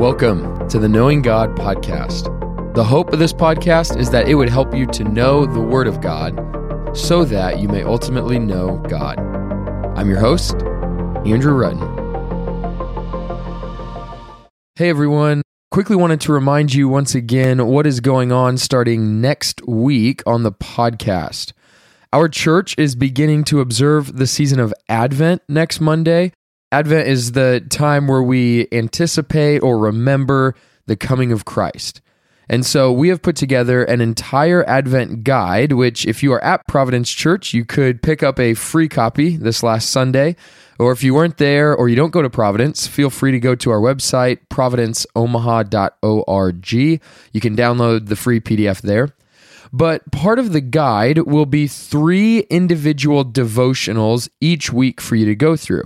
Welcome to the Knowing God podcast. The hope of this podcast is that it would help you to know the Word of God so that you may ultimately know God. I'm your host, Andrew Rutten. Hey everyone, quickly wanted to remind you once again what is going on starting next week on the podcast. Our church is beginning to observe the season of Advent next Monday. Advent is the time where we anticipate or remember the coming of Christ. And so we have put together an entire Advent guide, which, if you are at Providence Church, you could pick up a free copy this last Sunday. Or if you weren't there or you don't go to Providence, feel free to go to our website, providenceomaha.org. You can download the free PDF there. But part of the guide will be three individual devotionals each week for you to go through.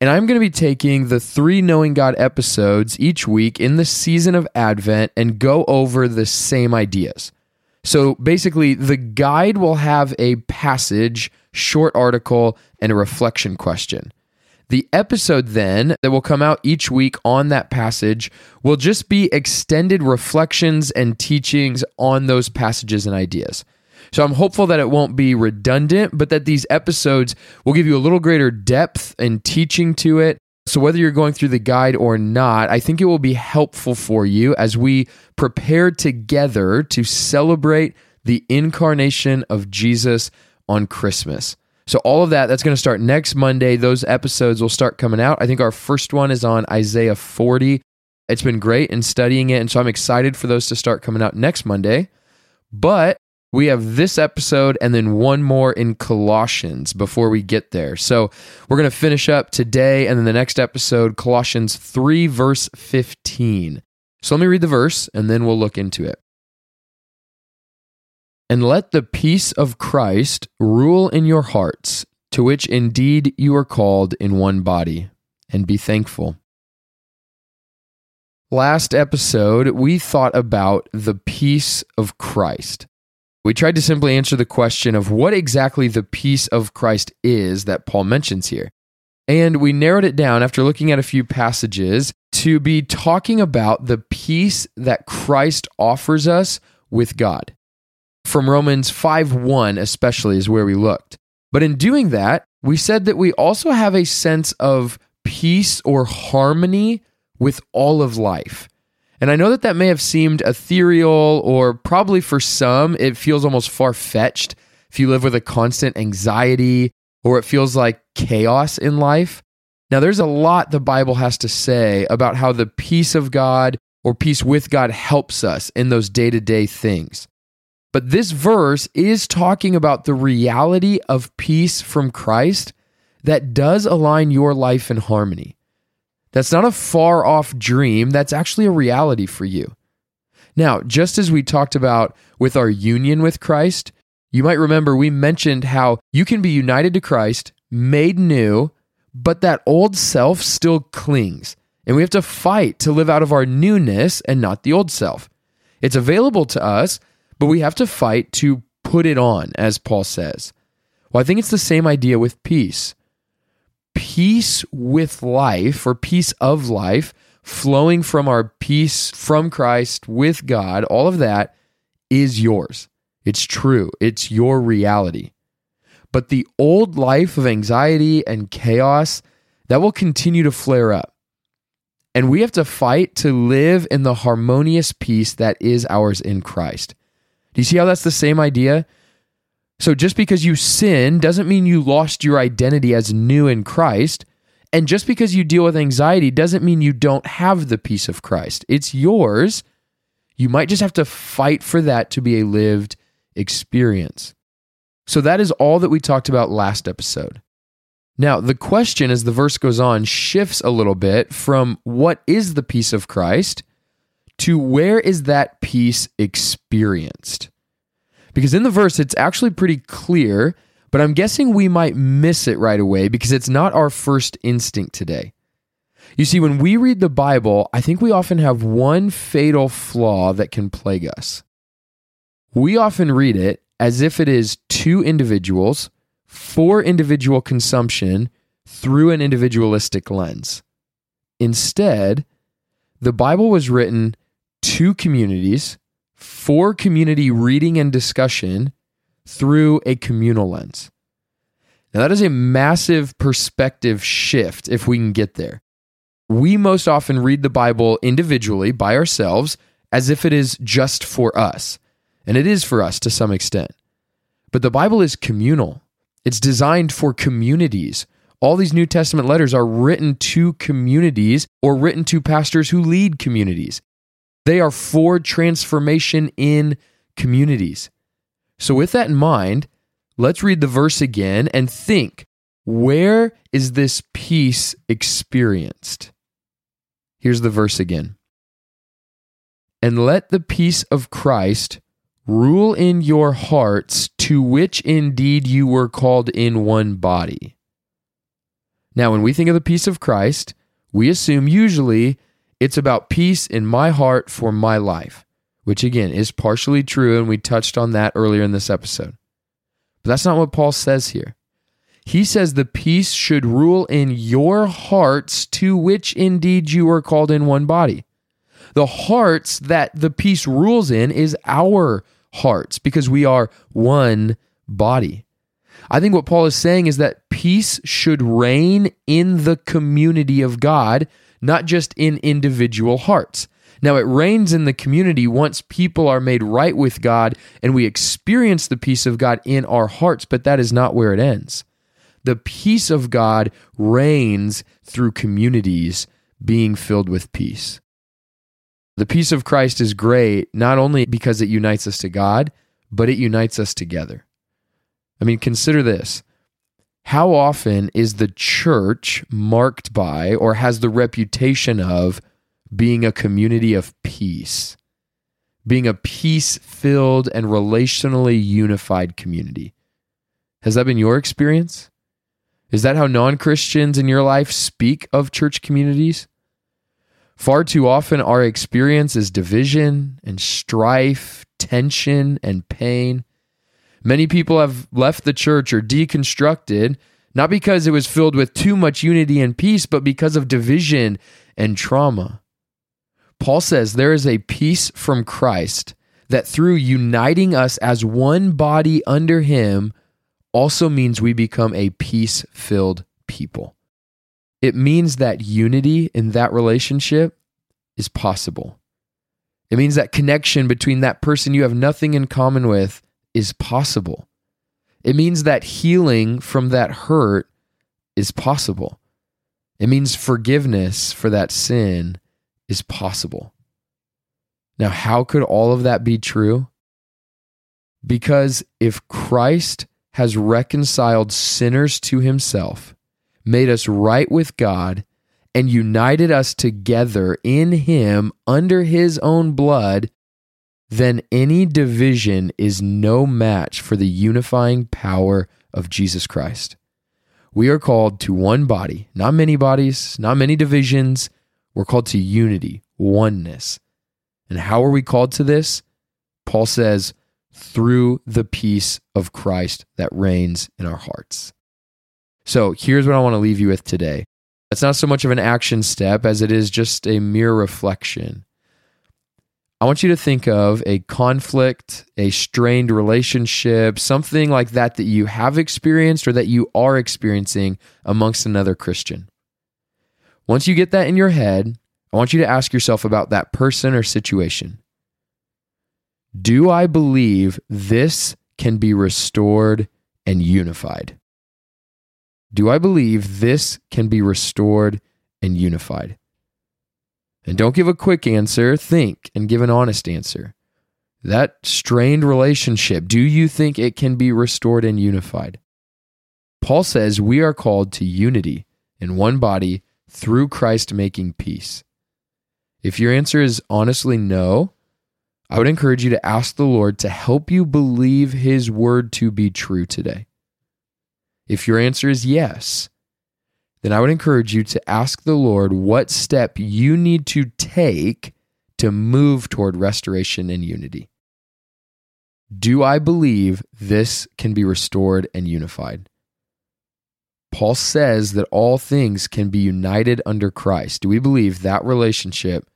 And I'm going to be taking the three Knowing God episodes each week in the season of Advent and go over the same ideas. So basically, the guide will have a passage, short article, and a reflection question. The episode then that will come out each week on that passage will just be extended reflections and teachings on those passages and ideas. So I'm hopeful that it won't be redundant, but that these episodes will give you a little greater depth and teaching to it. So whether you're going through the guide or not, I think it will be helpful for you as we prepare together to celebrate the incarnation of Jesus on Christmas. So all of that that's going to start next Monday. Those episodes will start coming out. I think our first one is on Isaiah 40. It's been great in studying it, and so I'm excited for those to start coming out next Monday. But we have this episode and then one more in Colossians before we get there. So we're going to finish up today and then the next episode, Colossians 3, verse 15. So let me read the verse and then we'll look into it. And let the peace of Christ rule in your hearts, to which indeed you are called in one body, and be thankful. Last episode, we thought about the peace of Christ. We tried to simply answer the question of what exactly the peace of Christ is that Paul mentions here. And we narrowed it down after looking at a few passages to be talking about the peace that Christ offers us with God. From Romans 5 1, especially, is where we looked. But in doing that, we said that we also have a sense of peace or harmony with all of life. And I know that that may have seemed ethereal, or probably for some, it feels almost far fetched if you live with a constant anxiety or it feels like chaos in life. Now, there's a lot the Bible has to say about how the peace of God or peace with God helps us in those day to day things. But this verse is talking about the reality of peace from Christ that does align your life in harmony. That's not a far off dream, that's actually a reality for you. Now, just as we talked about with our union with Christ, you might remember we mentioned how you can be united to Christ, made new, but that old self still clings. And we have to fight to live out of our newness and not the old self. It's available to us, but we have to fight to put it on, as Paul says. Well, I think it's the same idea with peace peace with life or peace of life flowing from our peace from Christ with God, all of that is yours. It's true, it's your reality. But the old life of anxiety and chaos, that will continue to flare up. And we have to fight to live in the harmonious peace that is ours in Christ. Do you see how that's the same idea? So just because you sin doesn't mean you lost your identity as new in Christ. And just because you deal with anxiety doesn't mean you don't have the peace of Christ. It's yours. You might just have to fight for that to be a lived experience. So that is all that we talked about last episode. Now, the question as the verse goes on shifts a little bit from what is the peace of Christ to where is that peace experienced? Because in the verse, it's actually pretty clear, but I'm guessing we might miss it right away because it's not our first instinct today. You see, when we read the Bible, I think we often have one fatal flaw that can plague us. We often read it as if it is to individuals for individual consumption through an individualistic lens. Instead, the Bible was written to communities for community reading and discussion through a communal lens. Now, that is a massive perspective shift if we can get there. We most often read the Bible individually by ourselves as if it is just for us, and it is for us to some extent. But the Bible is communal, it's designed for communities. All these New Testament letters are written to communities or written to pastors who lead communities. They are for transformation in communities. So, with that in mind, let's read the verse again and think where is this peace experienced? Here's the verse again. And let the peace of Christ rule in your hearts, to which indeed you were called in one body. Now, when we think of the peace of Christ, we assume usually it's about peace in my heart for my life, which again is partially true, and we touched on that earlier in this episode. But that's not what Paul says here. He says the peace should rule in your hearts, to which indeed you are called in one body. The hearts that the peace rules in is our hearts because we are one body. I think what Paul is saying is that peace should reign in the community of God, not just in individual hearts. Now, it reigns in the community once people are made right with God and we experience the peace of God in our hearts, but that is not where it ends. The peace of God reigns through communities being filled with peace. The peace of Christ is great not only because it unites us to God, but it unites us together. I mean, consider this. How often is the church marked by or has the reputation of being a community of peace? Being a peace filled and relationally unified community. Has that been your experience? Is that how non Christians in your life speak of church communities? Far too often, our experience is division and strife, tension and pain. Many people have left the church or deconstructed, not because it was filled with too much unity and peace, but because of division and trauma. Paul says there is a peace from Christ that through uniting us as one body under him also means we become a peace filled people. It means that unity in that relationship is possible. It means that connection between that person you have nothing in common with is possible. It means that healing from that hurt is possible. It means forgiveness for that sin is possible. Now, how could all of that be true? Because if Christ has reconciled sinners to himself, made us right with God, and united us together in him under his own blood, then any division is no match for the unifying power of Jesus Christ. We are called to one body, not many bodies, not many divisions. We're called to unity, oneness. And how are we called to this? Paul says, through the peace of Christ that reigns in our hearts. So here's what I want to leave you with today. It's not so much of an action step as it is just a mere reflection. I want you to think of a conflict, a strained relationship, something like that that you have experienced or that you are experiencing amongst another Christian. Once you get that in your head, I want you to ask yourself about that person or situation. Do I believe this can be restored and unified? Do I believe this can be restored and unified? And don't give a quick answer, think and give an honest answer. That strained relationship, do you think it can be restored and unified? Paul says we are called to unity in one body through Christ making peace. If your answer is honestly no, I would encourage you to ask the Lord to help you believe his word to be true today. If your answer is yes, then I would encourage you to ask the Lord what step you need to take to move toward restoration and unity. Do I believe this can be restored and unified? Paul says that all things can be united under Christ. Do we believe that relationship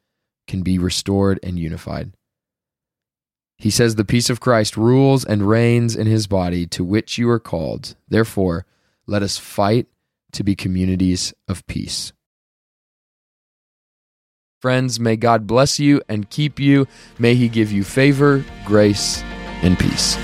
can be restored and unified. He says the peace of Christ rules and reigns in his body to which you are called. Therefore, let us fight to be communities of peace. Friends, may God bless you and keep you. May he give you favor, grace, and peace.